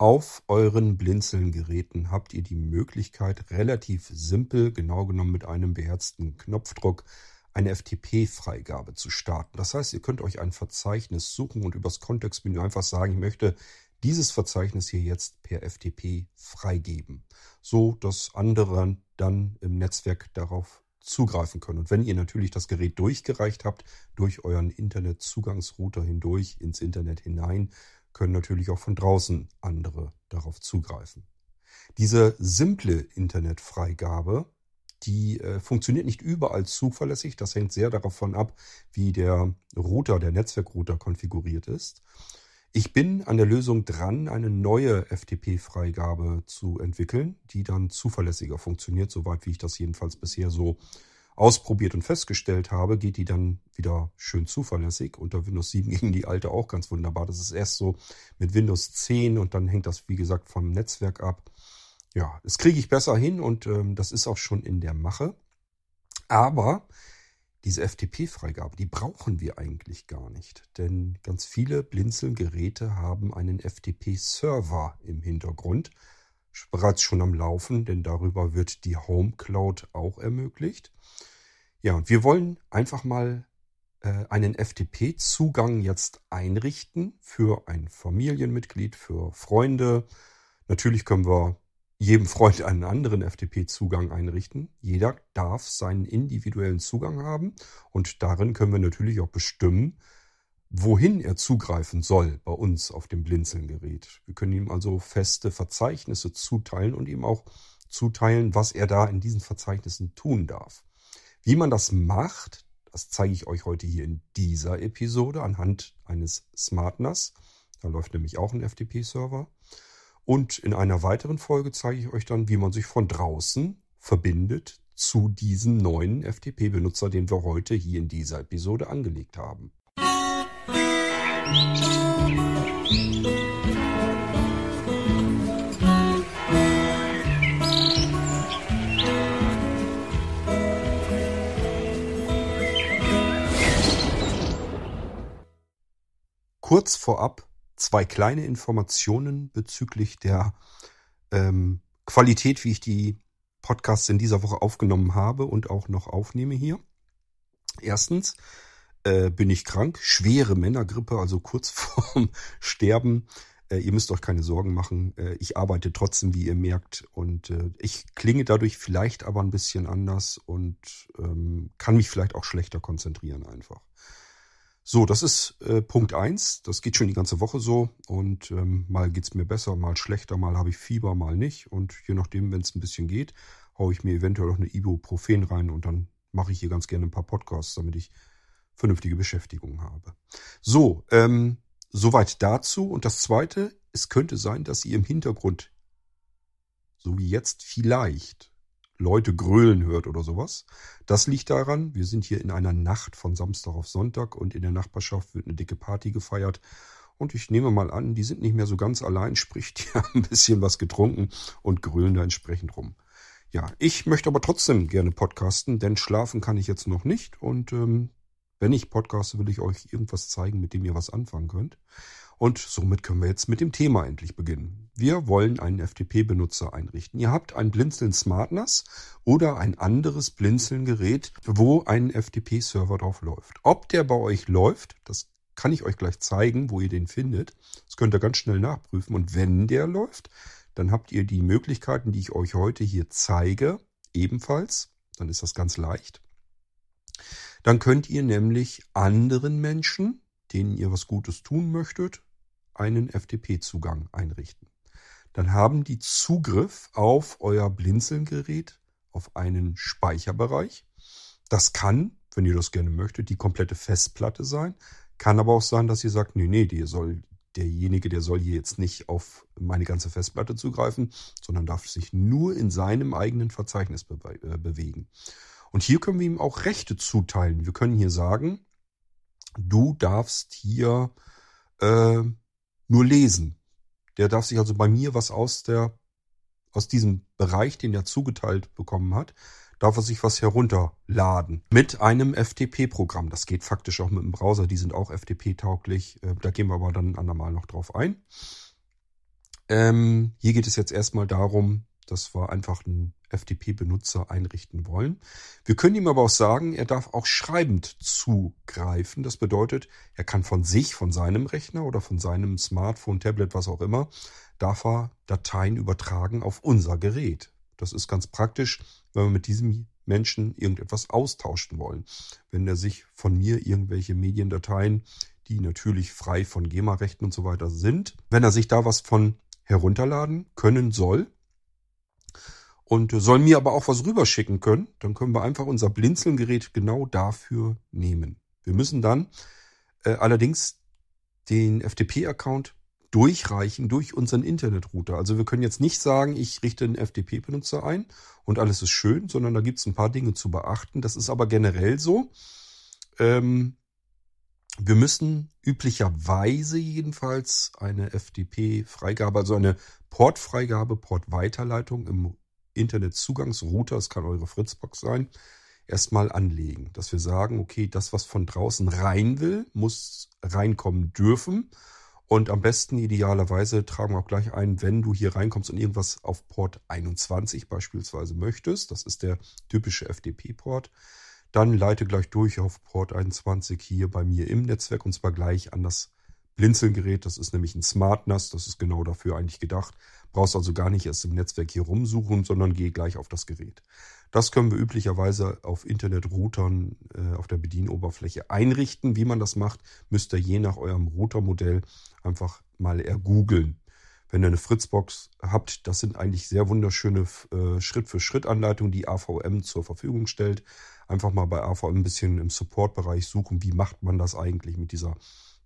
Auf euren Blinzeln-Geräten habt ihr die Möglichkeit, relativ simpel, genau genommen mit einem beherzten Knopfdruck, eine FTP-Freigabe zu starten. Das heißt, ihr könnt euch ein Verzeichnis suchen und übers Kontextmenü einfach sagen, ich möchte dieses Verzeichnis hier jetzt per FTP freigeben, so dass andere dann im Netzwerk darauf zugreifen können. Und wenn ihr natürlich das Gerät durchgereicht habt, durch euren Internetzugangsrouter hindurch ins Internet hinein, können natürlich auch von draußen andere darauf zugreifen. Diese simple Internetfreigabe, die äh, funktioniert nicht überall zuverlässig. Das hängt sehr davon ab, wie der Router, der Netzwerkrouter konfiguriert ist. Ich bin an der Lösung dran, eine neue FTP-Freigabe zu entwickeln, die dann zuverlässiger funktioniert, soweit wie ich das jedenfalls bisher so ausprobiert und festgestellt habe, geht die dann wieder schön zuverlässig. Unter Windows 7 ging die alte auch ganz wunderbar. Das ist erst so mit Windows 10 und dann hängt das, wie gesagt, vom Netzwerk ab. Ja, das kriege ich besser hin und ähm, das ist auch schon in der Mache. Aber diese FTP-Freigabe, die brauchen wir eigentlich gar nicht. Denn ganz viele Blinzeln-Geräte haben einen FTP-Server im Hintergrund bereits schon am Laufen, denn darüber wird die Home Cloud auch ermöglicht. Ja, und wir wollen einfach mal äh, einen FTP-Zugang jetzt einrichten für ein Familienmitglied, für Freunde. Natürlich können wir jedem Freund einen anderen FTP-Zugang einrichten. Jeder darf seinen individuellen Zugang haben und darin können wir natürlich auch bestimmen, wohin er zugreifen soll bei uns auf dem Blinzeln-Gerät. Wir können ihm also feste Verzeichnisse zuteilen und ihm auch zuteilen, was er da in diesen Verzeichnissen tun darf. Wie man das macht, das zeige ich euch heute hier in dieser Episode anhand eines SmartNAS. Da läuft nämlich auch ein FTP-Server. Und in einer weiteren Folge zeige ich euch dann, wie man sich von draußen verbindet zu diesem neuen FTP-Benutzer, den wir heute hier in dieser Episode angelegt haben. Kurz vorab zwei kleine Informationen bezüglich der ähm, Qualität, wie ich die Podcasts in dieser Woche aufgenommen habe und auch noch aufnehme hier. Erstens äh, bin ich krank, schwere Männergrippe, also kurz vorm Sterben. Äh, ihr müsst euch keine Sorgen machen. Äh, ich arbeite trotzdem, wie ihr merkt, und äh, ich klinge dadurch vielleicht aber ein bisschen anders und ähm, kann mich vielleicht auch schlechter konzentrieren einfach. So, das ist äh, Punkt eins. Das geht schon die ganze Woche so. Und ähm, mal geht's mir besser, mal schlechter, mal habe ich Fieber, mal nicht. Und je nachdem, wenn es ein bisschen geht, haue ich mir eventuell auch eine Ibuprofen rein und dann mache ich hier ganz gerne ein paar Podcasts, damit ich vernünftige Beschäftigung habe. So, ähm, soweit dazu. Und das Zweite, es könnte sein, dass ihr im Hintergrund, so wie jetzt vielleicht, Leute grölen hört oder sowas. Das liegt daran, wir sind hier in einer Nacht von Samstag auf Sonntag und in der Nachbarschaft wird eine dicke Party gefeiert. Und ich nehme mal an, die sind nicht mehr so ganz allein, sprich, die haben ein bisschen was getrunken und grölen da entsprechend rum. Ja, ich möchte aber trotzdem gerne podcasten, denn schlafen kann ich jetzt noch nicht. Und ähm, wenn ich podcaste, will ich euch irgendwas zeigen, mit dem ihr was anfangen könnt. Und somit können wir jetzt mit dem Thema endlich beginnen. Wir wollen einen FTP-Benutzer einrichten. Ihr habt ein Blinzeln SmartNAS oder ein anderes Blinzeln-Gerät, wo ein FTP-Server drauf läuft. Ob der bei euch läuft, das kann ich euch gleich zeigen, wo ihr den findet. Das könnt ihr ganz schnell nachprüfen. Und wenn der läuft, dann habt ihr die Möglichkeiten, die ich euch heute hier zeige, ebenfalls. Dann ist das ganz leicht. Dann könnt ihr nämlich anderen Menschen, denen ihr was Gutes tun möchtet, einen FTP-Zugang einrichten. Dann haben die Zugriff auf euer Blinzeln-Gerät, auf einen Speicherbereich. Das kann, wenn ihr das gerne möchtet, die komplette Festplatte sein. Kann aber auch sein, dass ihr sagt, nee, nee, die soll, derjenige, der soll hier jetzt nicht auf meine ganze Festplatte zugreifen, sondern darf sich nur in seinem eigenen Verzeichnis be äh, bewegen. Und hier können wir ihm auch Rechte zuteilen. Wir können hier sagen, du darfst hier äh, nur lesen. Der darf sich also bei mir was aus der, aus diesem Bereich, den er zugeteilt bekommen hat, darf er sich was herunterladen. Mit einem FTP-Programm. Das geht faktisch auch mit dem Browser. Die sind auch FTP-tauglich. Äh, da gehen wir aber dann ein andermal noch drauf ein. Ähm, hier geht es jetzt erstmal darum, dass wir einfach einen FTP-Benutzer einrichten wollen. Wir können ihm aber auch sagen, er darf auch schreibend zugreifen. Das bedeutet, er kann von sich, von seinem Rechner oder von seinem Smartphone, Tablet, was auch immer, darf er Dateien übertragen auf unser Gerät. Das ist ganz praktisch, wenn wir mit diesem Menschen irgendetwas austauschen wollen. Wenn er sich von mir irgendwelche Mediendateien, die natürlich frei von GEMA-Rechten und so weiter sind, wenn er sich da was von herunterladen können soll, und soll mir aber auch was rüberschicken können, dann können wir einfach unser Blinzelgerät genau dafür nehmen. Wir müssen dann äh, allerdings den FTP-Account durchreichen durch unseren Internetrouter. Also wir können jetzt nicht sagen, ich richte einen FTP-Benutzer ein und alles ist schön, sondern da gibt es ein paar Dinge zu beachten. Das ist aber generell so. Ähm, wir müssen üblicherweise jedenfalls eine FTP-Freigabe, also eine Portfreigabe, Portweiterleitung im Internetzugangsrouter, es kann eure Fritzbox sein, erstmal anlegen. Dass wir sagen, okay, das, was von draußen rein will, muss reinkommen dürfen. Und am besten idealerweise tragen wir auch gleich ein, wenn du hier reinkommst und irgendwas auf Port 21 beispielsweise möchtest, das ist der typische FTP-Port, dann leite gleich durch auf Port 21 hier bei mir im Netzwerk und zwar gleich an das Blinzelgerät. Das ist nämlich ein Smart NAS, das ist genau dafür eigentlich gedacht. Brauchst also gar nicht erst im Netzwerk hier rumsuchen, sondern geh gleich auf das Gerät. Das können wir üblicherweise auf Internetroutern äh, auf der Bedienoberfläche einrichten. Wie man das macht, müsst ihr je nach eurem Routermodell einfach mal ergoogeln. Wenn ihr eine Fritzbox habt, das sind eigentlich sehr wunderschöne äh, Schritt-für-Schritt-Anleitungen, die AVM zur Verfügung stellt. Einfach mal bei AVM ein bisschen im Support-Bereich suchen, wie macht man das eigentlich mit dieser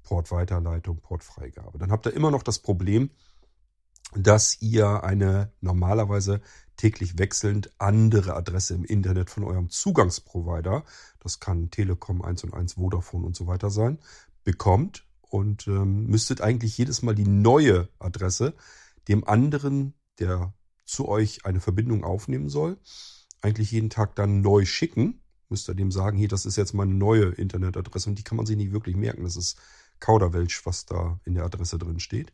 Portweiterleitung, Portfreigabe. Dann habt ihr immer noch das Problem, dass ihr eine normalerweise täglich wechselnd andere Adresse im Internet von eurem Zugangsprovider, das kann Telekom 1 und 1, Vodafone und so weiter sein, bekommt und ähm, müsstet eigentlich jedes Mal die neue Adresse dem anderen, der zu euch eine Verbindung aufnehmen soll, eigentlich jeden Tag dann neu schicken. Müsst ihr dem sagen, hier, das ist jetzt meine neue Internetadresse und die kann man sich nicht wirklich merken. Das ist Kauderwelsch, was da in der Adresse drin steht.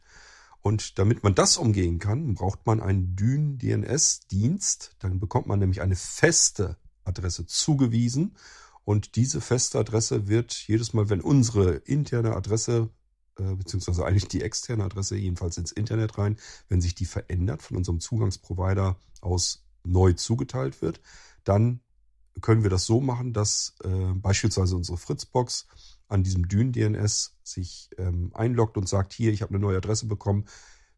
Und damit man das umgehen kann, braucht man einen DYN-DNS-Dienst. Dann bekommt man nämlich eine feste Adresse zugewiesen. Und diese feste Adresse wird jedes Mal, wenn unsere interne Adresse, äh, beziehungsweise eigentlich die externe Adresse, jedenfalls ins Internet rein, wenn sich die verändert, von unserem Zugangsprovider aus neu zugeteilt wird, dann können wir das so machen, dass äh, beispielsweise unsere Fritzbox an diesem Dyn-DNS sich ähm, einloggt und sagt, hier, ich habe eine neue Adresse bekommen.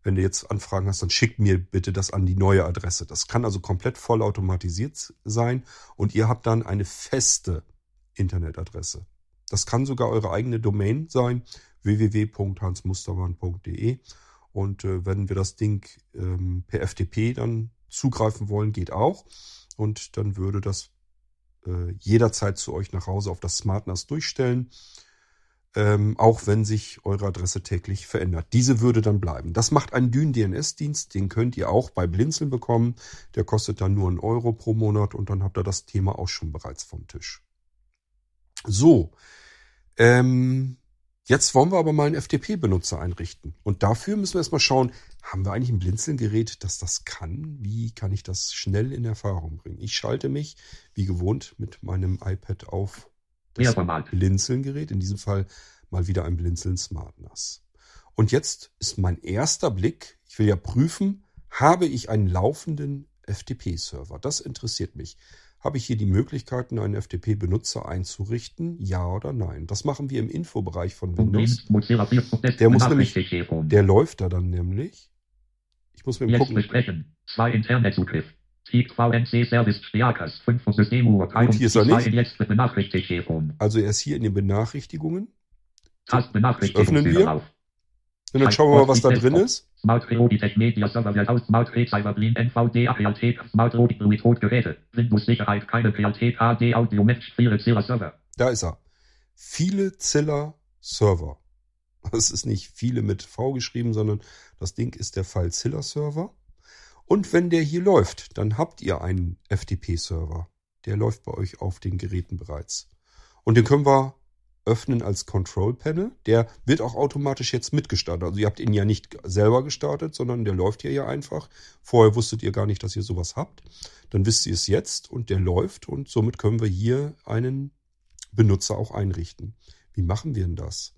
Wenn du jetzt Anfragen hast, dann schick mir bitte das an die neue Adresse. Das kann also komplett vollautomatisiert sein und ihr habt dann eine feste Internetadresse. Das kann sogar eure eigene Domain sein, www.hansmustermann.de. Und äh, wenn wir das Ding ähm, per FTP dann zugreifen wollen, geht auch. Und dann würde das äh, jederzeit zu euch nach Hause auf das SmartNAS durchstellen, ähm, auch wenn sich eure Adresse täglich verändert. Diese würde dann bleiben. Das macht ein Dyn-DNS-Dienst, den könnt ihr auch bei Blinzeln bekommen. Der kostet dann nur einen Euro pro Monat und dann habt ihr das Thema auch schon bereits vom Tisch. So, ähm, Jetzt wollen wir aber mal einen FTP-Benutzer einrichten. Und dafür müssen wir erstmal schauen, haben wir eigentlich ein Blinzelgerät, das das kann? Wie kann ich das schnell in Erfahrung bringen? Ich schalte mich, wie gewohnt, mit meinem iPad auf das Blinzelgerät. In diesem Fall mal wieder ein Blinzeln Smart NAS. Und jetzt ist mein erster Blick, ich will ja prüfen, habe ich einen laufenden FTP-Server? Das interessiert mich. Habe ich hier die Möglichkeiten, einen FTP-Benutzer einzurichten? Ja oder nein? Das machen wir im Infobereich von Windows. Der muss nämlich, der läuft da dann nämlich. Ich muss mir Jetzt gucken. Besprechen. Zwei Internetzugriff. VNC Service Stärkers 5 Systemuhr. Und hier ist er nicht. Also er ist hier in den Benachrichtigungen. Öffnen wir. Und dann schauen wir mal, was da drin ist. Da ist er. Viele Ziller Server. Das ist nicht viele mit V geschrieben, sondern das Ding ist der FileZilla Server. Und wenn der hier läuft, dann habt ihr einen FTP Server. Der läuft bei euch auf den Geräten bereits. Und den können wir öffnen als Control Panel. Der wird auch automatisch jetzt mitgestartet. Also ihr habt ihn ja nicht selber gestartet, sondern der läuft hier ja einfach. Vorher wusstet ihr gar nicht, dass ihr sowas habt. Dann wisst ihr es jetzt und der läuft und somit können wir hier einen Benutzer auch einrichten. Wie machen wir denn das?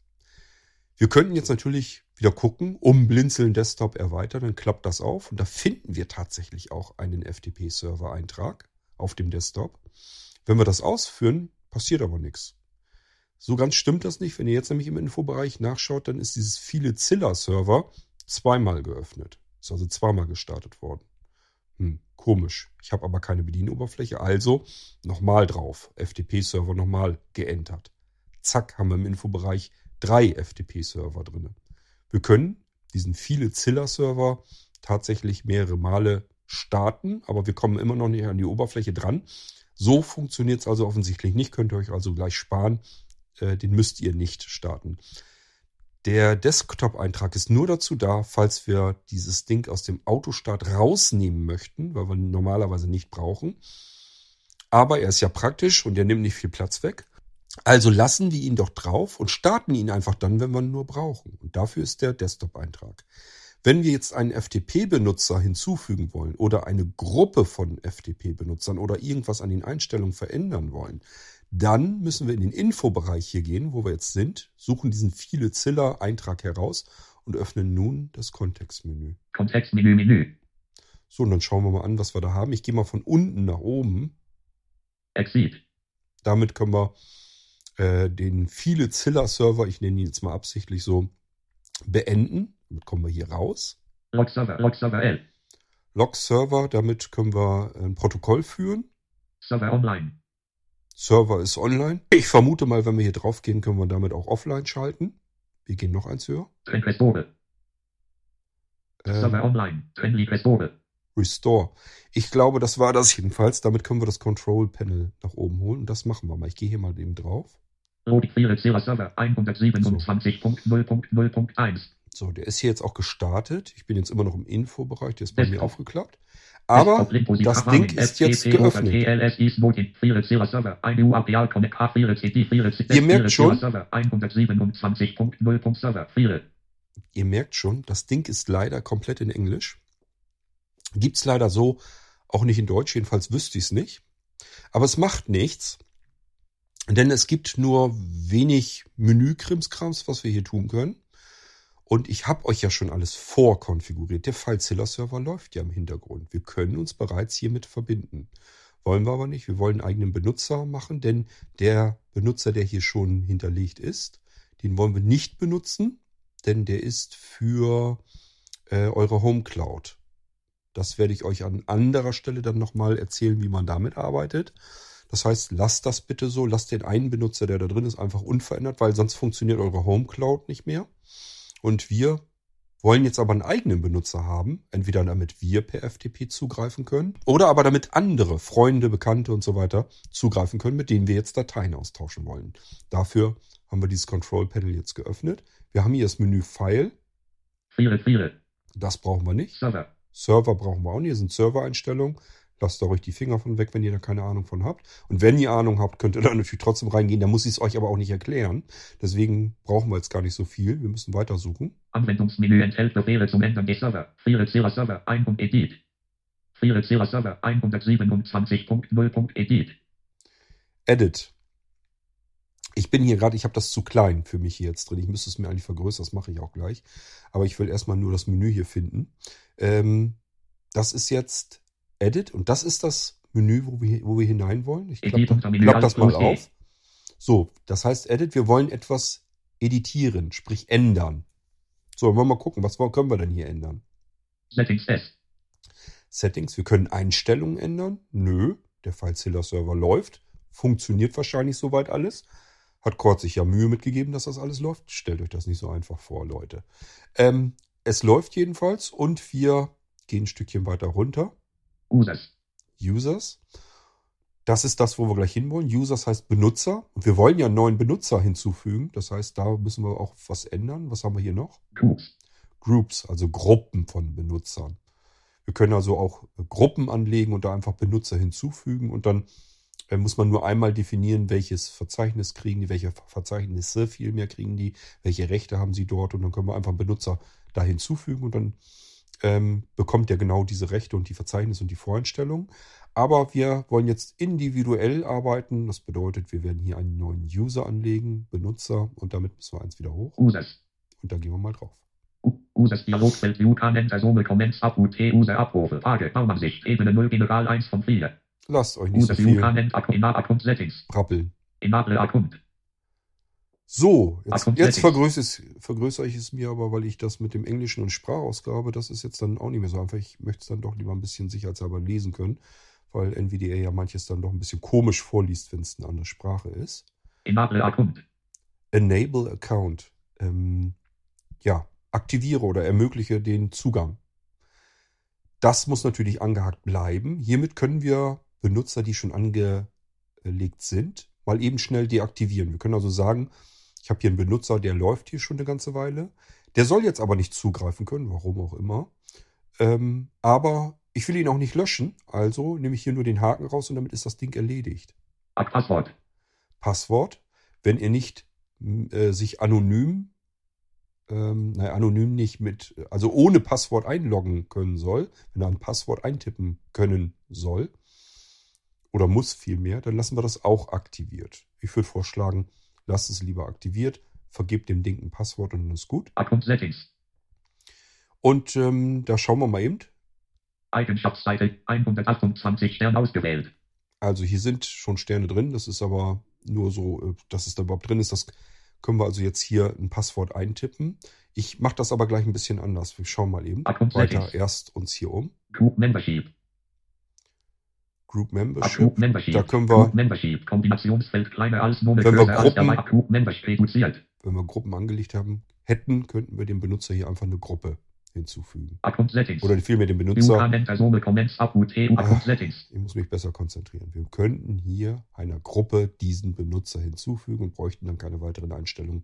Wir könnten jetzt natürlich wieder gucken, um Blinzeln Desktop erweitern, dann klappt das auf und da finden wir tatsächlich auch einen FTP-Server-Eintrag auf dem Desktop. Wenn wir das ausführen, passiert aber nichts. So ganz stimmt das nicht. Wenn ihr jetzt nämlich im Infobereich nachschaut, dann ist dieses viele Zilla-Server zweimal geöffnet. Ist also zweimal gestartet worden. Hm, komisch. Ich habe aber keine Bedienoberfläche, also nochmal drauf. FTP-Server nochmal geentert. Zack, haben wir im Infobereich drei FTP-Server drin. Wir können diesen viele Zilla-Server tatsächlich mehrere Male starten, aber wir kommen immer noch nicht an die Oberfläche dran. So funktioniert es also offensichtlich nicht. Könnt ihr euch also gleich sparen. Äh, den müsst ihr nicht starten. Der Desktop-Eintrag ist nur dazu da, falls wir dieses Ding aus dem Autostart rausnehmen möchten, weil wir ihn normalerweise nicht brauchen. Aber er ist ja praktisch und er nimmt nicht viel Platz weg. Also lassen wir ihn doch drauf und starten ihn einfach dann, wenn wir ihn nur brauchen. Und dafür ist der Desktop-Eintrag. Wenn wir jetzt einen FTP-Benutzer hinzufügen wollen oder eine Gruppe von FTP-Benutzern oder irgendwas an den Einstellungen verändern wollen, dann müssen wir in den Infobereich hier gehen, wo wir jetzt sind, suchen diesen FileZilla-Eintrag heraus und öffnen nun das Kontextmenü. Kontextmenü, Menü. So, und dann schauen wir mal an, was wir da haben. Ich gehe mal von unten nach oben. Exit. Damit können wir äh, den FileZilla-Server, ich nenne ihn jetzt mal absichtlich so, beenden. Damit kommen wir hier raus. Log-Server, Log-Server L. Log-Server, damit können wir ein Protokoll führen. Server online. Server ist online. Ich vermute mal, wenn wir hier drauf gehen, können wir damit auch offline schalten. Wir gehen noch eins höher. Restore. Ähm, Server online. Restore. Restore. Ich glaube, das war das jedenfalls. Damit können wir das Control Panel nach oben holen. Und das machen wir mal. Ich gehe hier mal eben drauf. Logik Server 127.0.0.1. So, der ist hier jetzt auch gestartet. Ich bin jetzt immer noch im Infobereich. Der ist bei mir Desktop. aufgeklappt. Aber das Ding ist jetzt geöffnet. Ihr merkt schon, ihr merkt schon, das Ding ist leider komplett in Englisch. Gibt's leider so auch nicht in Deutsch, jedenfalls wüsste ich es nicht. Aber es macht nichts, denn es gibt nur wenig Menükrimskrams, was wir hier tun können. Und ich habe euch ja schon alles vorkonfiguriert. Der FileZilla-Server läuft ja im Hintergrund. Wir können uns bereits hiermit verbinden. Wollen wir aber nicht. Wir wollen einen eigenen Benutzer machen, denn der Benutzer, der hier schon hinterlegt ist, den wollen wir nicht benutzen, denn der ist für äh, eure Home Cloud. Das werde ich euch an anderer Stelle dann nochmal erzählen, wie man damit arbeitet. Das heißt, lasst das bitte so, lasst den einen Benutzer, der da drin ist, einfach unverändert, weil sonst funktioniert eure Home Cloud nicht mehr. Und wir wollen jetzt aber einen eigenen Benutzer haben, entweder damit wir per FTP zugreifen können oder aber damit andere Freunde, Bekannte und so weiter zugreifen können, mit denen wir jetzt Dateien austauschen wollen. Dafür haben wir dieses Control Panel jetzt geöffnet. Wir haben hier das Menü File. File, File. Das brauchen wir nicht. Server. Server brauchen wir auch nicht. Hier sind Servereinstellungen. Lasst da ruhig die Finger von weg, wenn ihr da keine Ahnung von habt. Und wenn ihr Ahnung habt, könnt ihr da natürlich trotzdem reingehen. Da muss ich es euch aber auch nicht erklären. Deswegen brauchen wir jetzt gar nicht so viel. Wir müssen weitersuchen. Anwendungsmenü enthält Befehle zum Ändern des Server. FileZilla Server 1 und Edit. FileZilla Server 127.0.edit. Edit. Ich bin hier gerade, ich habe das zu klein für mich hier jetzt drin. Ich müsste es mir eigentlich vergrößern, das mache ich auch gleich. Aber ich will erstmal nur das Menü hier finden. Ähm, das ist jetzt Edit und das ist das Menü, wo wir, wo wir hinein wollen. Ich klappe unter Menü klapp das mal auf. So, das heißt Edit, wir wollen etwas editieren, sprich ändern. So, wollen wir mal gucken, was können wir denn hier ändern? Settings S. Settings, wir können Einstellungen ändern. Nö, der FileZilla-Server läuft. Funktioniert wahrscheinlich soweit alles. Hat Cord sich ja Mühe mitgegeben, dass das alles läuft. Stellt euch das nicht so einfach vor, Leute. Ähm, es läuft jedenfalls und wir gehen ein Stückchen weiter runter. Users. Users. Das ist das, wo wir gleich hinwollen. Users heißt Benutzer. Und wir wollen ja einen neuen Benutzer hinzufügen. Das heißt, da müssen wir auch was ändern. Was haben wir hier noch? Groups. Groups, also Gruppen von Benutzern. Wir können also auch Gruppen anlegen und da einfach Benutzer hinzufügen und dann äh, muss man nur einmal definieren, welches Verzeichnis kriegen die, welche Verzeichnisse vielmehr kriegen die, welche Rechte haben sie dort und dann können wir einfach einen Benutzer da hinzufügen und dann ähm, bekommt er genau diese Rechte und die Verzeichnisse und die Voreinstellungen. Aber wir wollen jetzt individuell arbeiten. Das bedeutet, wir werden hier einen neuen User anlegen, Benutzer, und damit müssen wir eins wieder hoch. Users. Und da gehen wir mal drauf. Users Dialogfeld View Comment Personal Comments Up UT User Abrufe Frage Baumansicht Ebene 0 General 1 von 4 Lasst euch nicht so Users View viel Account Settings brappeln. Enable Account So, jetzt, jetzt vergrößere, ich es- vergrößere ich es mir aber, weil ich das mit dem Englischen und Sprachausgabe, das ist jetzt dann auch nicht mehr so einfach. Ich möchte es dann doch lieber ein bisschen sicherheitshalber lesen können, weil NVDA ja manches dann doch ein bisschen komisch vorliest, wenn es eine andere Sprache ist. Enable Account Enable Account. Ähm, ja, aktiviere oder ermögliche den Zugang. Das muss natürlich angehakt bleiben. Hiermit können wir Benutzer, die schon angelegt sind, mal eben schnell deaktivieren. Wir können also sagen, ich habe hier einen Benutzer, der läuft hier schon eine ganze Weile. Der soll jetzt aber nicht zugreifen können, warum auch immer. Ähm, aber ich will ihn auch nicht löschen, also nehme ich hier nur den Haken raus und damit ist das Ding erledigt. Ad Passwort Passwort, wenn ihr nicht äh, sich anonym, ähm, naja, anonym nicht mit, also ohne Passwort einloggen können soll, wenn er ein Passwort eintippen können soll oder muss vielmehr, dann lassen wir das auch aktiviert. Ich würde vorschlagen, lasst es lieber aktiviert, vergebt dem Ding ein Passwort und dann ist gut. Account Settings Und ähm, da schauen wir mal eben. Eigenschaftsseite 128 Stern ausgewählt Also hier sind schon Sterne drin, das ist aber nur so, äh, dass es da überhaupt drin ist. Das können wir also jetzt hier ein Passwort eintippen. Ich mache das aber gleich ein bisschen anders. Wir schauen mal eben Account weiter Settings erst uns hier um. Group Membership Group Membership. Group Membership Da können wir, Group Membership Kombinationsfeld kleiner als Wenn wir als Gruppen- Ad Group Membership reduziert wenn wir Gruppen angelegt haben, hätten, könnten wir dem Benutzer hier einfach eine Gruppe hinzufügen. Oder vielmehr dem Benutzer. UT Account Ah. Ich muss mich besser konzentrieren. Wir könnten hier einer Gruppe diesen Benutzer hinzufügen und bräuchten dann keine weiteren Einstellungen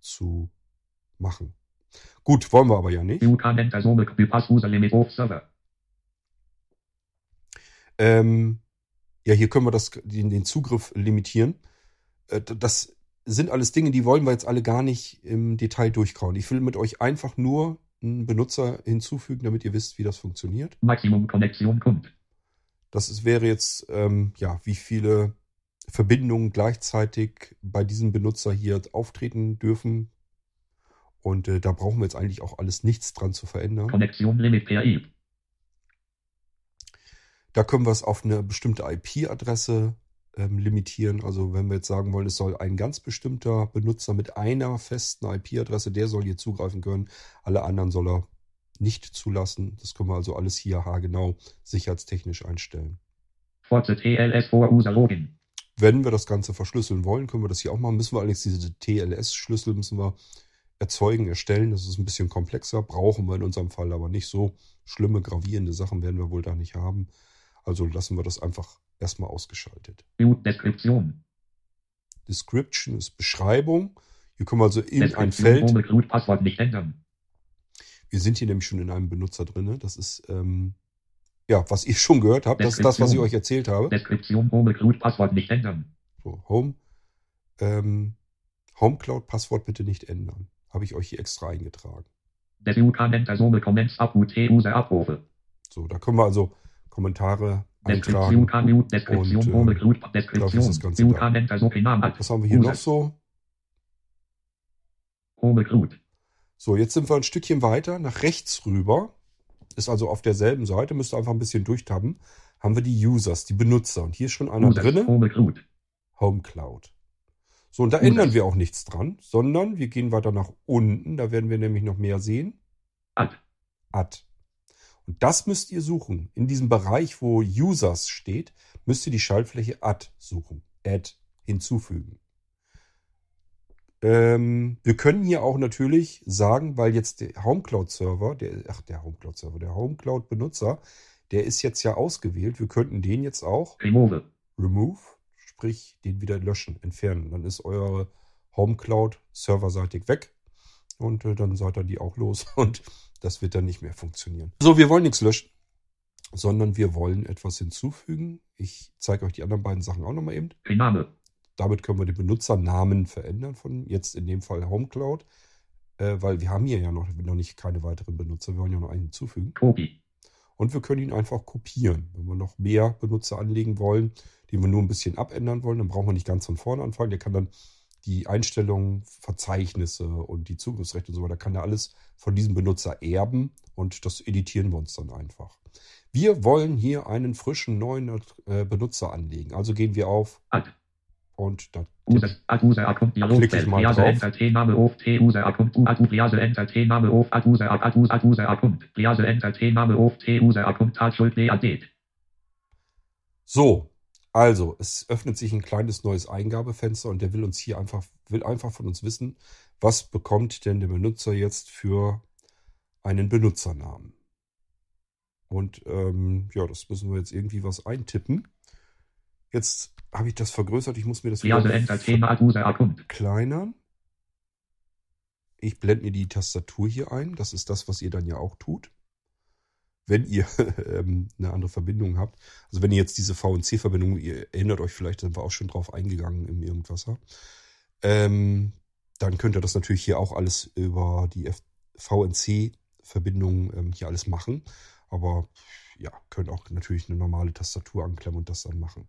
zu machen. Gut, wollen wir aber ja nicht. View Comment Personal Bypass User Limit Off Server Ähm, ja, hier können wir das, den, den Zugriff limitieren. Äh, das sind alles Dinge, die wollen wir jetzt alle gar nicht im Detail durchkauen. Ich will mit euch einfach nur einen Benutzer hinzufügen, damit ihr wisst, wie das funktioniert. Maximum Konnexion Kund Das ist, wäre jetzt, ähm, ja, wie viele Verbindungen gleichzeitig bei diesem Benutzer hier auftreten dürfen. Und äh, da brauchen wir jetzt eigentlich auch alles nichts dran zu verändern. Konnexion Limit per IP Da können wir es auf eine bestimmte IP-Adresse ähm, limitieren. Also wenn wir jetzt sagen wollen, es soll ein ganz bestimmter Benutzer mit einer festen IP-Adresse, der soll hier zugreifen können. Alle anderen soll er nicht zulassen. Das können wir also alles hier haargenau sicherheitstechnisch einstellen. Forze TLS vor User Login Wenn wir das Ganze verschlüsseln wollen, können wir das hier auch machen. Müssen wir allerdings diese TLS-Schlüssel müssen wir erzeugen, erstellen. Das ist ein bisschen komplexer, brauchen wir in unserem Fall aber nicht so schlimme, gravierende Sachen werden wir wohl da nicht haben. Also lassen wir das einfach erstmal ausgeschaltet. View Deskription Description ist Beschreibung. Hier können wir also in ein Feld, wir sind hier nämlich schon in einem Benutzer drin. Das ist, ähm, ja, was ihr schon gehört habt. Das ist das, was ich euch erzählt habe. Deskription ohne Root Passwort nicht ändern So, Home. Ähm, HomeCloud Passwort bitte nicht ändern. Habe ich euch hier extra eingetragen. So, da können wir also Kommentare eintragen. Und, äh, dafür ist das Ganze da. Was haben wir hier noch so? So, jetzt sind wir ein Stückchen weiter nach rechts rüber. Ist also auf derselben Seite, müsst ihr einfach ein bisschen durchtappen. Haben wir die Users, die Benutzer. Und hier ist schon einer Users drinne. ohne Root HomeCloud. So, und da Users. ändern wir auch nichts dran, sondern wir gehen weiter nach unten. Da werden wir nämlich noch mehr sehen. Add Add. Und das müsst ihr suchen. In diesem Bereich, wo Users steht, müsst ihr die Schaltfläche Add suchen. Add hinzufügen. Ähm, wir können hier auch natürlich sagen, weil jetzt der HomeCloud-Server, der, ach, der HomeCloud-Server, der HomeCloud-Benutzer, der ist jetzt ja ausgewählt. Wir könnten den jetzt auch Remove remove, sprich den wieder löschen, entfernen. Dann ist eure HomeCloud serverseitig weg und äh, dann seid ihr die auch los und das wird dann nicht mehr funktionieren. So, wir wollen nichts löschen, sondern wir wollen etwas hinzufügen. Ich zeige euch die anderen beiden Sachen auch nochmal eben. Name. Damit können wir den Benutzernamen verändern von jetzt in dem Fall HomeCloud, äh, weil wir haben hier ja noch, noch nicht keine weiteren Benutzer. Wir wollen ja noch einen hinzufügen. Copy. Und wir können ihn einfach kopieren. Wenn wir noch mehr Benutzer anlegen wollen, den wir nur ein bisschen abändern wollen, dann brauchen wir nicht ganz von vorne anfangen. Der kann dann die Einstellungen, Verzeichnisse und die Zugriffsrechte und so weiter, kann er alles von diesem Benutzer erben und das editieren wir uns dann einfach. Wir wollen hier einen frischen neuen äh, Benutzer anlegen. Also gehen wir auf Add. und da User, Add User Account Klicke ich mal drauf. So, also es öffnet sich ein kleines neues Eingabefenster und der will uns hier einfach, will einfach von uns wissen, was bekommt denn der Benutzer jetzt für einen Benutzernamen. Und ähm, ja, das müssen wir jetzt irgendwie was eintippen. Jetzt habe ich das vergrößert, ich muss mir das wieder verkleinern. Ich blende mir die Tastatur hier ein. Das ist das, was ihr dann ja auch tut. Wenn ihr ähm, eine andere Verbindung habt. Also wenn ihr jetzt diese VNC-Verbindung, ihr erinnert euch vielleicht, sind wir auch schon drauf eingegangen im Irgendwasser. Ähm, dann könnt ihr das natürlich hier auch alles über die VNC-Verbindung ähm, hier alles machen. Aber ja, könnt auch natürlich eine normale Tastatur anklemmen und das dann machen.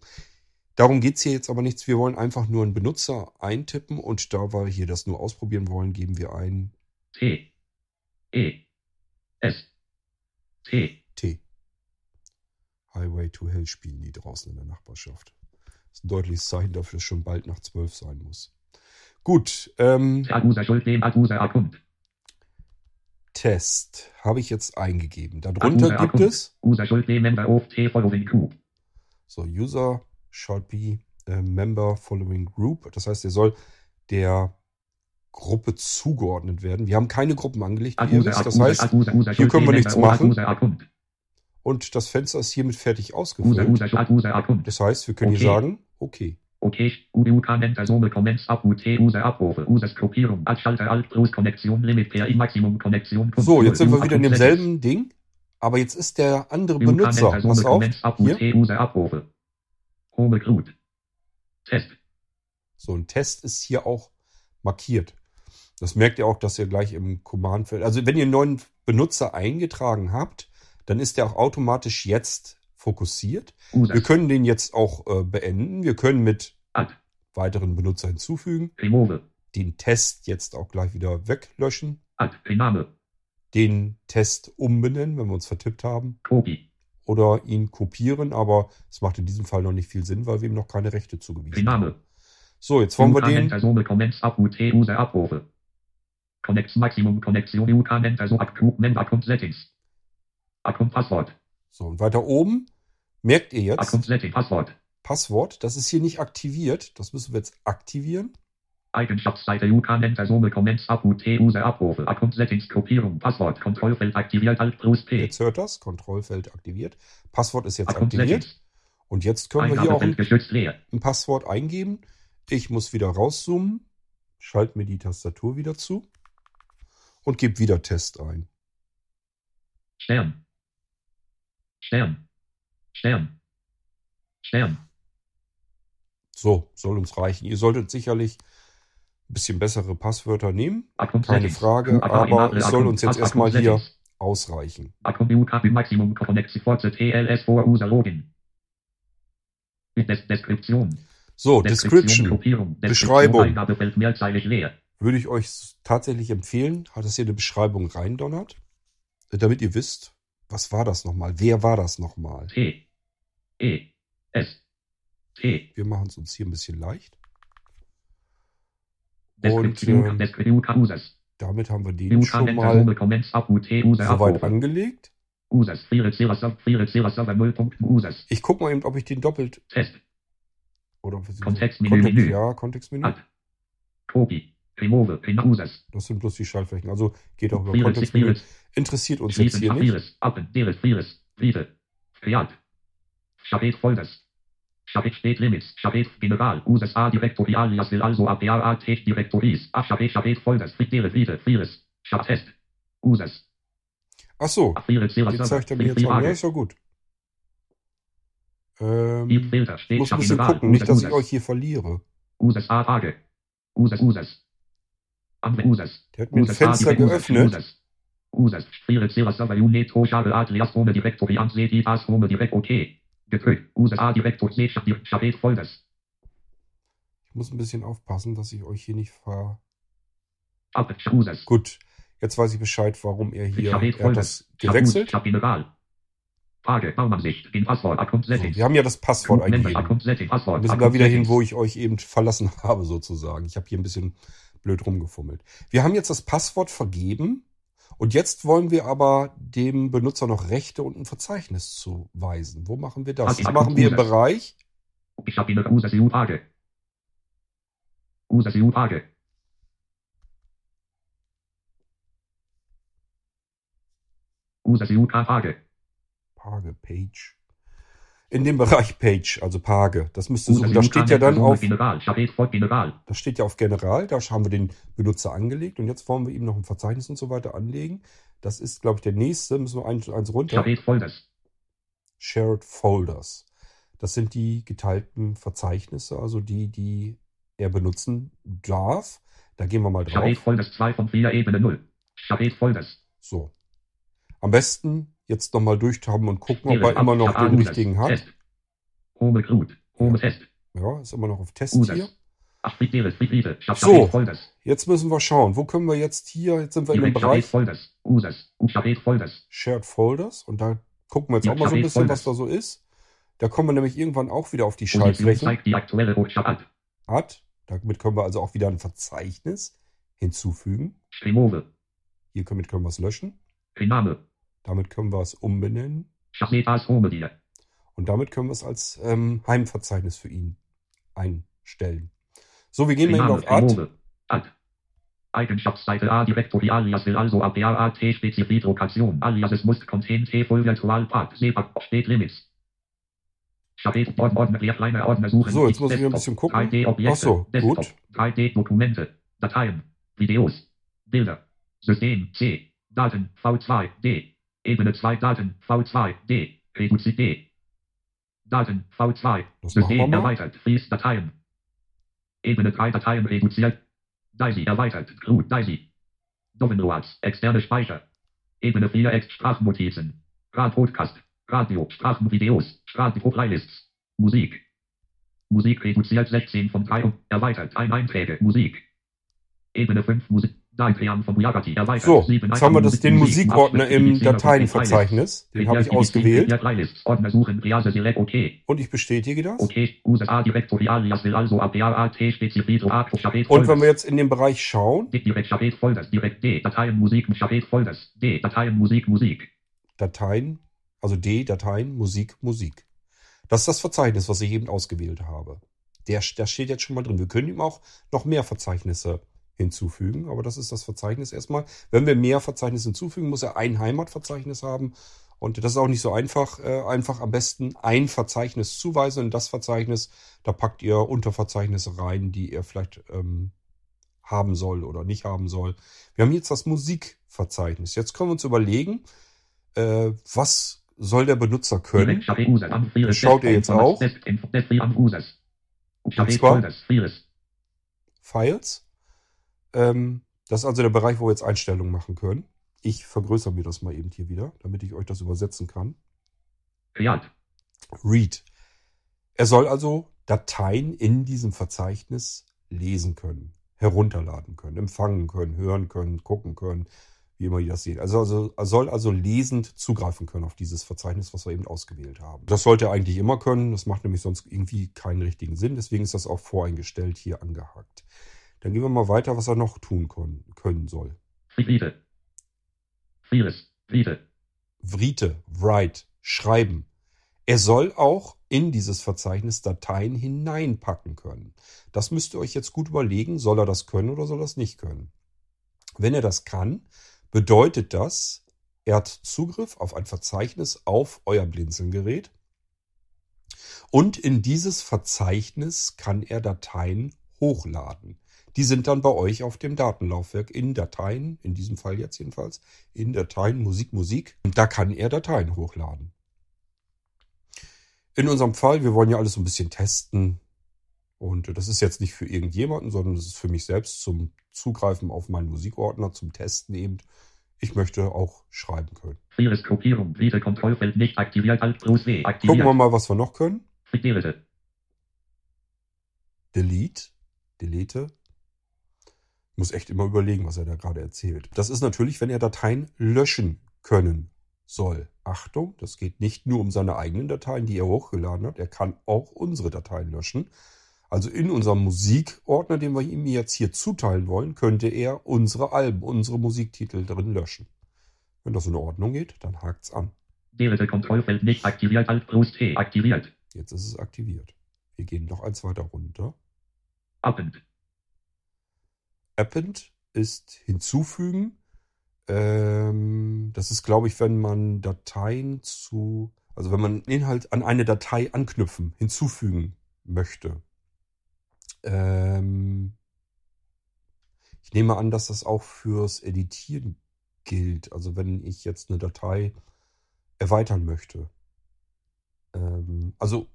Darum geht's hier jetzt aber nichts. Wir wollen einfach nur einen Benutzer eintippen und da wir hier das nur ausprobieren wollen, geben wir ein T. E. S. T. T. Highway to Hell spielen die draußen in der Nachbarschaft. Das ist ein deutliches Zeichen dafür, dass schon bald nach zwölf sein muss. Gut, ähm. Test habe ich jetzt eingegeben. Darunter gibt es so User should be a member following group. Das heißt, er soll der Gruppe zugeordnet werden. Wir haben keine Gruppen angelegt. Add Das heißt, hier können wir nichts machen. Und das Fenster ist hiermit fertig ausgefüllt. Das heißt, wir können hier sagen, okay. Okay, UDU kann Enter Summe Comments ab UT User Abrufe, Users Gruppierung, Abschalter Alt Plus Konnektion Limit per I Maximum Konnektion. So, jetzt sind wir wieder in demselben Ding, aber jetzt ist der andere Benutzer. Pass auf, hier. User Abrufe. Home. Test. So ein Test ist hier auch markiert. Das merkt ihr auch, dass ihr gleich im Command-Feld, also wenn ihr einen neuen Benutzer eingetragen habt, dann ist der auch automatisch jetzt fokussiert. User. Wir können den jetzt auch äh, beenden. Wir können mit Add. weiteren Benutzer hinzufügen, Remove. den Test jetzt auch gleich wieder weglöschen, Add. Rename. den Test umbenennen, wenn wir uns vertippt haben, Copy. oder ihn kopieren, aber es macht in diesem Fall noch nicht viel Sinn, weil wir ihm noch keine Rechte zugewiesen haben. So, jetzt wollen wir den Comments User Abrufe. Connects Maximum Konnektion UCAN Enter so Account Member Account Settings. Account Passwort. So, und weiter oben merkt ihr jetzt Account Setting Passwort. Passwort. Das ist hier nicht aktiviert. Das müssen wir jetzt aktivieren. Eigenschaftsseite UCAN Enter Summe Comments ab UT User Abrufe. Account Settings Gruppierung. Passwort. Kontrollfeld aktiviert Alt plus P. Jetzt hört das. Kontrollfeld aktiviert. Passwort ist jetzt Account aktiviert. Settings. Und jetzt können wir hier auch ein, ein Passwort eingeben. Ich muss wieder rauszoomen. Schalte mir die Tastatur wieder zu. Und gebe wieder Test ein. Stern. Stern. Stern. Stern. So, soll uns reichen. Ihr solltet sicherlich ein bisschen bessere Passwörter nehmen. Keine. Frage, aber es soll uns jetzt erstmal hier ausreichen. Deskription. So, Description. Beschreibung. Würde ich euch tatsächlich empfehlen, hat das hier eine Beschreibung reindonnert, damit ihr wisst, was war das nochmal? Wer war das nochmal? T. E. S. T. Wir machen es uns hier ein bisschen leicht. Und Users. damit haben wir den schon mal soweit angelegt. Users. Friere Zera Sub. Friere Zera Server 0. Users. Ich gucke mal eben, ob ich den doppelt Test. oder ob wir Kontextmenü, Kontext, ja, Kontextmenü. Copy. Remove. Das sind bloß die Schaltflächen. Also geht auch über. Friere. Interessiert uns jetzt hier nicht. Appen. Deres. Frieres. Briefe. Fiat. Chapet Folders. Chapet steht Limits. Chapet General. Users A Directory alias will also APA Tech Directories. A Chapet Chapet Folders. Friere Briefe. Frieres. Chap Test. Users. Ach so, Server. zeigt er mir jetzt an. Ja, ist ja gut. Ähm, muss ein bisschen gucken, nicht, dass ich euch hier verliere. Users A Tage. Users Users. Der hat mir ein Fenster geöffnet. Users. Friere Zera Server Unit Toshare Adrias Home Directory Anseh Divas Home Direct OK. Gedrückt. Users A Directory C Chabet Folders. Ich muss ein bisschen aufpassen, dass ich euch hier nicht ver... Gut, jetzt weiß ich Bescheid, warum er hier... Er hat das gewechselt. Frage. Baumansicht. Den Passwort. Account So, Settings. wir haben ja das Passwort eingegeben. Passwort. Wir müssen da wieder hin, wo ich euch eben verlassen habe, sozusagen. Ich habe hier ein bisschen blöd rumgefummelt. Wir haben jetzt das Passwort vergeben und jetzt wollen wir aber dem Benutzer noch Rechte und ein Verzeichnis zuweisen. Wo machen wir das? Das machen wir im Bereich. Ich habe Ihnen. Users EU Frage. Page, Page. In dem Bereich Page, also Page. Das müsste suchen. Da EU steht ja dann auf, General. General. das steht ja auf General. Da haben wir den Benutzer angelegt und jetzt wollen wir ihm noch ein Verzeichnis und so weiter anlegen. Das ist, glaube ich, der nächste. Müssen wir eins, eins runter. Chabet Folders. Shared Folders. Das sind die geteilten Verzeichnisse, also die, die er benutzen darf. Da gehen wir mal drauf. Folders 2 von 4 Ebene 0. Chabet Folders. So. Am besten jetzt nochmal durchhaben und gucken, ob er immer noch den richtigen hat. Test. Home Root. Home Test. Ja, ist immer noch auf Test hier. So. Jetzt müssen wir schauen. Wo können wir jetzt hier? Jetzt sind wir in dem Bereich. Shared Folders und da gucken wir jetzt auch mal so ein bisschen, was da so ist. Da kommen wir nämlich irgendwann auch wieder auf die an. Hat. Damit können wir also auch wieder ein Verzeichnis hinzufügen. Remove. Hier damit können wir es löschen. Rename. Damit können wir es umbenennen. Und damit können wir es als ähm, Heimverzeichnis für ihn einstellen. So, wir gehen mal eben auf. Add. Eigenschaftsseite A Directory alias will also APAT Spezifitokation alias must contain T full virtual path Sepack steht Limits. Chapet Ordner Ordner kleine Ordner suchen. So, jetzt muss ich ein bisschen gucken. 3D Objekte. Ach so, Desktop, gut. 3D Dokumente. Dateien. Videos. Bilder. System C. Daten V2 D. Ebene 2 Daten V2 D. Reduziert D. Daten V2 Das machen wir System erweitert. Fließt Dateien. Ebene 3 Dateien reduziert. Daisy erweitert. Root Daisy. Dovenroads. Externe Speicher. Ebene 4 Ex Sprachnotizen. Rad Podcast. Radio. Sprachenvideos. Radio Playlists. Musik. Musik reduziert 16 von 3 und erweitert. Ein Einträge. Musik. Ebene 5 Musik. So, jetzt haben wir das, den Musik- Musikordner im Dateienverzeichnis. Den habe ich ausgewählt. Und ich bestätige das. Und wenn wir jetzt in den Bereich schauen. Dateien, also D, Dateien, Musik, Musik. Das ist das Verzeichnis, was ich eben ausgewählt habe. Der, der steht jetzt schon mal drin. Wir können ihm auch noch mehr Verzeichnisse hinzufügen, aber das ist das Verzeichnis erstmal. Wenn wir mehr Verzeichnisse hinzufügen, muss er ein Heimatverzeichnis haben. Und das ist auch nicht so einfach. Äh, einfach am besten ein Verzeichnis zuweisen. In das Verzeichnis, da packt ihr Unterverzeichnisse rein, die ihr vielleicht ähm, haben soll oder nicht haben soll. Wir haben jetzt das Musikverzeichnis. Jetzt können wir uns überlegen, äh, was soll der Benutzer können. Das schaut ihr jetzt Users. Chapet zwar? Files. Ähm, das ist also der Bereich, wo wir jetzt Einstellungen machen können. Ich vergrößere mir das mal eben hier wieder, damit ich euch das übersetzen kann. Real. Read. Er soll also Dateien in diesem Verzeichnis lesen können, herunterladen können, empfangen können, hören können, gucken können, wie immer ihr das seht. Also, also er soll also lesend zugreifen können auf dieses Verzeichnis, was wir eben ausgewählt haben. Das sollte er eigentlich immer können. Das macht nämlich sonst irgendwie keinen richtigen Sinn. Deswegen ist das auch voreingestellt hier angehakt. Dann gehen wir mal weiter, was er noch tun können, können soll. Friede. Frieres. Friede. Write, write, schreiben. Er soll auch in dieses Verzeichnis Dateien hineinpacken können. Das müsst ihr euch jetzt gut überlegen, soll er das können oder soll er das nicht können. Wenn er das kann, bedeutet das, er hat Zugriff auf ein Verzeichnis auf euer Blinzelgerät und in dieses Verzeichnis kann er Dateien hochladen. Die sind dann bei euch auf dem Datenlaufwerk in Dateien, in diesem Fall jetzt jedenfalls, in Dateien Musik, Musik. Und da kann er Dateien hochladen. In unserem Fall, wir wollen ja alles so ein bisschen testen. Und das ist jetzt nicht für irgendjemanden, sondern das ist für mich selbst zum Zugreifen auf meinen Musikordner, zum Testen eben. Ich möchte auch schreiben können. Gruppierung. Kontrollfeld nicht aktiviert. Alt plus W. Gucken wir Aktiviert. mal, was wir noch können. Delete, delete. Muss echt immer überlegen, was er da gerade erzählt. Das ist natürlich, wenn er Dateien löschen können soll. Achtung, das geht nicht nur um seine eigenen Dateien, die er hochgeladen hat. Er kann auch unsere Dateien löschen. Also in unserem Musikordner, den wir ihm jetzt hier zuteilen wollen, könnte er unsere Alben, unsere Musiktitel drin löschen. Wenn das in Ordnung geht, dann hakt's an. Delete Kontrollfeld nicht aktiviert. Alt plus T. Aktiviert. Jetzt ist es aktiviert. Wir gehen noch eins weiter runter. Append. Append ist hinzufügen. Ähm, das ist, glaube ich, wenn man Dateien zu, also wenn man Inhalt an eine Datei anknüpfen, hinzufügen möchte. Ähm, ich nehme an, dass das auch fürs Editieren gilt. Also wenn ich jetzt eine Datei erweitern möchte. Ähm, also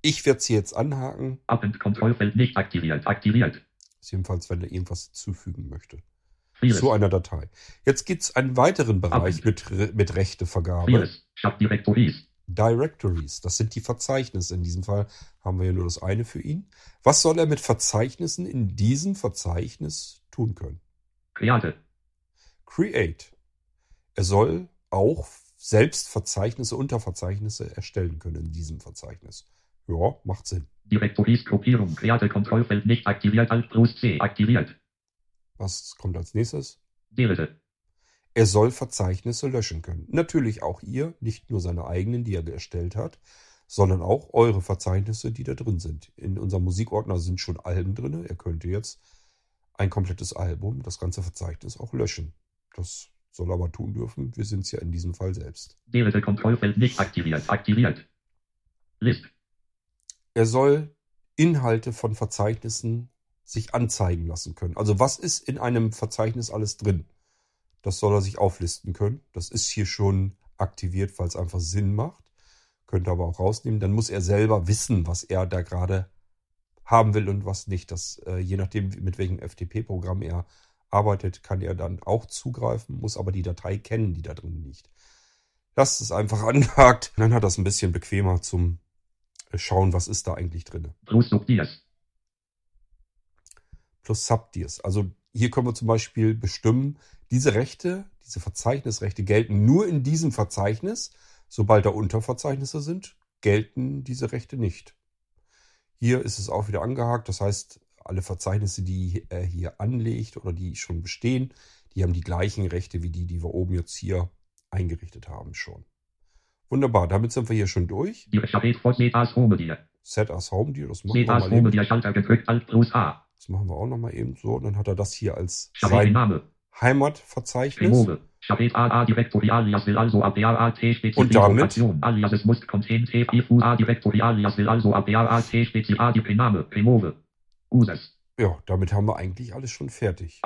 ich werde sie jetzt anhaken. Append Kontrollfeld nicht aktiviert. Aktiviert. Jedenfalls, wenn er irgendwas hinzufügen möchte. Freelist. zu einer Datei. Jetzt gibt es einen weiteren Bereich Ab- mit, mit Rechtevergabe. Freelist. Subdirektories. Directories. Das sind die Verzeichnisse. In diesem Fall haben wir ja nur das eine für ihn. Was soll er mit Verzeichnissen in diesem Verzeichnis tun können? Create. Create. Er soll auch selbst Verzeichnisse, Unterverzeichnisse erstellen können in diesem Verzeichnis. Ja, macht Sinn. Direktories Gruppierung. Create Kontrollfeld nicht aktiviert. Alt plus C. Aktiviert. Was kommt als nächstes? Delete. Er soll Verzeichnisse löschen können. Natürlich auch ihr, nicht nur seine eigenen, die er erstellt hat, sondern auch eure Verzeichnisse, die da drin sind. In unserem Musikordner sind schon Alben drin. Er könnte jetzt ein komplettes Album, das ganze Verzeichnis auch löschen. Das soll er aber tun dürfen. Wir sind es ja in diesem Fall selbst. Delete Kontrollfeld nicht aktiviert. Aktiviert. List. Er soll Inhalte von Verzeichnissen sich anzeigen lassen können. Also was ist in einem Verzeichnis alles drin? Das soll er sich auflisten können. Das ist hier schon aktiviert, weil es einfach Sinn macht. Könnte aber auch rausnehmen. Dann muss er selber wissen, was er da gerade haben will und was nicht. Das, äh, je nachdem, mit welchem FTP-Programm er arbeitet, kann er dann auch zugreifen, muss aber die Datei kennen, die da drin liegt. Lasst es einfach angehakt. Dann hat das ein bisschen bequemer zum Schauen, was ist da eigentlich drin. Plus Subdias. plus Subdirs. Also hier können wir zum Beispiel bestimmen, diese Rechte, diese Verzeichnisrechte gelten nur in diesem Verzeichnis. Sobald da Unterverzeichnisse sind, gelten diese Rechte nicht. Hier ist es auch wieder angehakt. Das heißt, alle Verzeichnisse, die er hier anlegt oder die schon bestehen, die haben die gleichen Rechte wie die, die wir oben jetzt hier eingerichtet haben schon. Wunderbar, damit sind wir hier schon durch. Set as Home Deal, das machen wir mal eben. Das machen wir auch nochmal eben so. Und dann hat er das hier als sein. Heimatverzeichnis. Also Und damit? Alias must contain Ja, damit haben wir eigentlich alles schon fertig.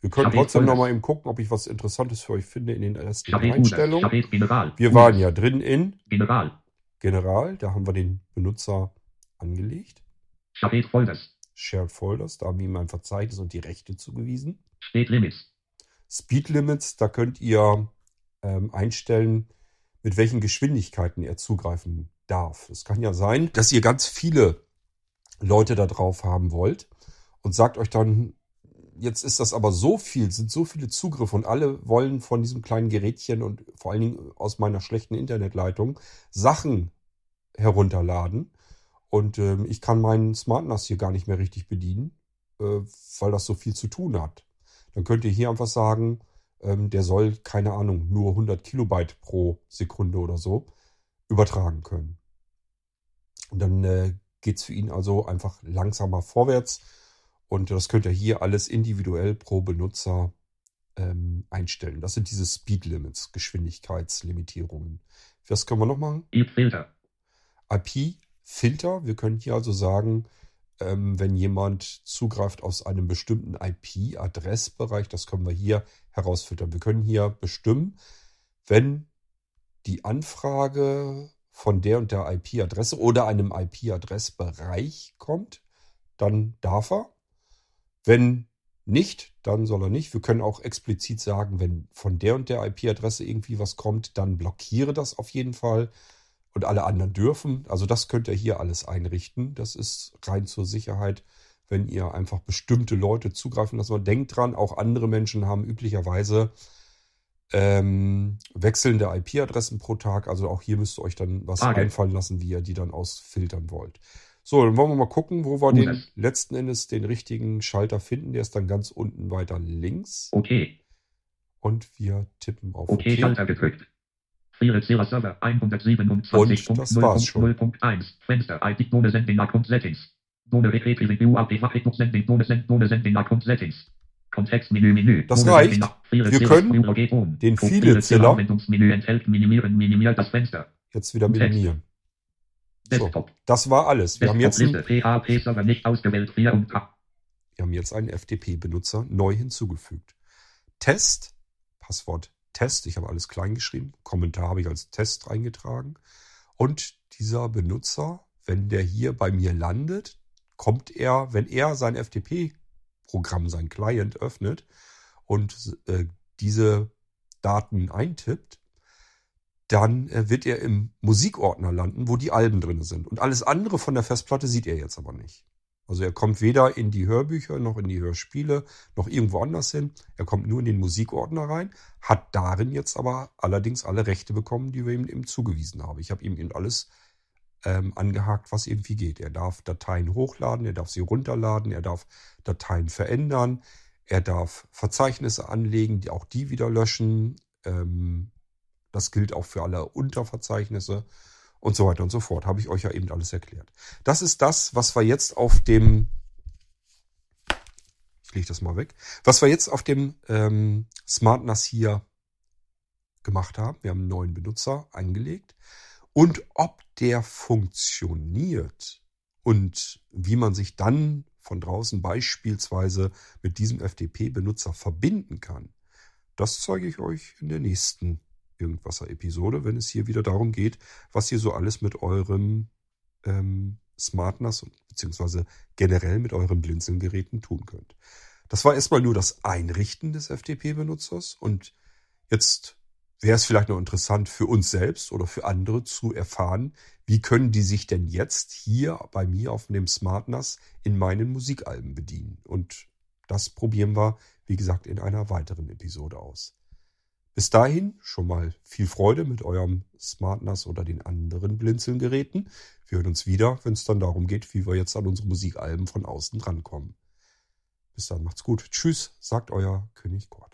Wir können Chabet trotzdem nochmal eben gucken, ob ich was Interessantes für euch finde in den ersten Chabet. Einstellungen. Chabet General. Wir waren ja drin in General. General, da haben wir den Benutzer angelegt. Chabet Folders. Shared Folders, da haben wir ihm ein Verzeichnis und die Rechte zugewiesen. Steht Limits. Speed Limits, da könnt ihr ähm, einstellen, mit welchen Geschwindigkeiten er zugreifen darf. Es kann ja sein, dass ihr ganz viele Leute da drauf haben wollt und sagt euch dann, jetzt ist das aber so viel, sind so viele Zugriffe und alle wollen von diesem kleinen Gerätchen und vor allen Dingen aus meiner schlechten Internetleitung Sachen herunterladen. Und ähm, ich kann meinen Smart NAS hier gar nicht mehr richtig bedienen, äh, weil das so viel zu tun hat. Dann könnt ihr hier einfach sagen, ähm, der soll, keine Ahnung, nur 100 Kilobyte pro Sekunde oder so übertragen können. Und dann äh, geht's für ihn also einfach langsamer vorwärts. Und das könnt ihr hier alles individuell pro Benutzer ähm, einstellen. Das sind diese Speed Limits, Geschwindigkeitslimitierungen. Was können wir noch machen? IP Filter. IP-Filter. Wir können hier also sagen, ähm, wenn jemand zugreift aus einem bestimmten IP-Adressbereich, das können wir hier herausfiltern. Wir können hier bestimmen, wenn die Anfrage von der und der IP-Adresse oder einem IP-Adressbereich kommt, dann darf er. Wenn nicht, dann soll er nicht. Wir können auch explizit sagen, wenn von der und der IP-Adresse irgendwie was kommt, dann blockiere das auf jeden Fall. Und alle anderen dürfen. Also das könnt ihr hier alles einrichten. Das ist rein zur Sicherheit, wenn ihr einfach bestimmte Leute zugreifen lassen. Denkt dran, auch andere Menschen haben üblicherweise ähm, wechselnde IP-Adressen pro Tag. Also auch hier müsst ihr euch dann was Frage. einfallen lassen, wie ihr die dann ausfiltern wollt. So, dann wollen wir mal gucken, wo wir Gutes. den letzten Endes den richtigen Schalter finden. Der ist dann ganz unten weiter links. Okay. Und wir tippen auf Okay, OK. Schalter gedrückt. Zera Server Und das war's schon. 127.0.0.1 Fenster ID None Sending Account Settings. None Recreative Review Update Sending None Send None Sending Account Settings. Kontextmenü Menü. Das reicht. Wir können den Viele Ziller- minimieren minimiert das Fenster. Jetzt wieder Text. Minimieren. So, Desktop. das war alles. Wir haben jetzt. PHP Server nicht ausgewählt 4 und K. wir haben jetzt einen FTP-Benutzer neu hinzugefügt. Test, Passwort Test, ich habe alles klein geschrieben. Kommentar habe ich als Test eingetragen. Und dieser Benutzer, wenn der hier bei mir landet, kommt er, wenn er sein FTP-Programm, sein Client öffnet und äh, diese Daten eintippt, dann äh, wird er im Musikordner landen, wo die Alben drin sind. Und alles andere von der Festplatte sieht er jetzt aber nicht. Also er kommt weder in die Hörbücher noch in die Hörspiele noch irgendwo anders hin. Er kommt nur in den Musikordner rein, hat darin jetzt aber allerdings alle Rechte bekommen, die wir ihm eben zugewiesen haben. Ich habe ihm eben alles ähm, angehakt, was irgendwie geht. Er darf Dateien hochladen, er darf sie runterladen, er darf Dateien verändern, er darf Verzeichnisse anlegen, die auch die wieder löschen. Ähm, das gilt auch für alle Unterverzeichnisse und so weiter und so fort. Habe ich euch ja eben alles erklärt. Das ist das, was wir jetzt auf dem, ich lege das mal weg, was wir jetzt auf dem ähm, Smart NAS hier gemacht haben. Wir haben einen neuen Benutzer angelegt. Und ob der funktioniert und wie man sich dann von draußen beispielsweise mit diesem FTP-Benutzer verbinden kann, das zeige ich euch in der nächsten Irgendwasser-Episode, wenn es hier wieder darum geht, was ihr so alles mit eurem ähm, Smart NAS und beziehungsweise generell mit euren Blinzeln-Geräten tun könnt. Das war erstmal nur das Einrichten des FTP-Benutzers und jetzt wäre es vielleicht noch interessant für uns selbst oder für andere zu erfahren, wie können die sich denn jetzt hier bei mir auf dem Smart NAS in meinen Musikalben bedienen. Und das probieren wir, wie gesagt, in einer weiteren Episode aus. Bis dahin schon mal viel Freude mit eurem Smart NAS oder den anderen Blinzeln-Geräten. Wir hören uns wieder, wenn es dann darum geht, wie wir jetzt an unsere Musikalben von außen drankommen. Bis dann, macht's gut. Tschüss, sagt euer König Kurt.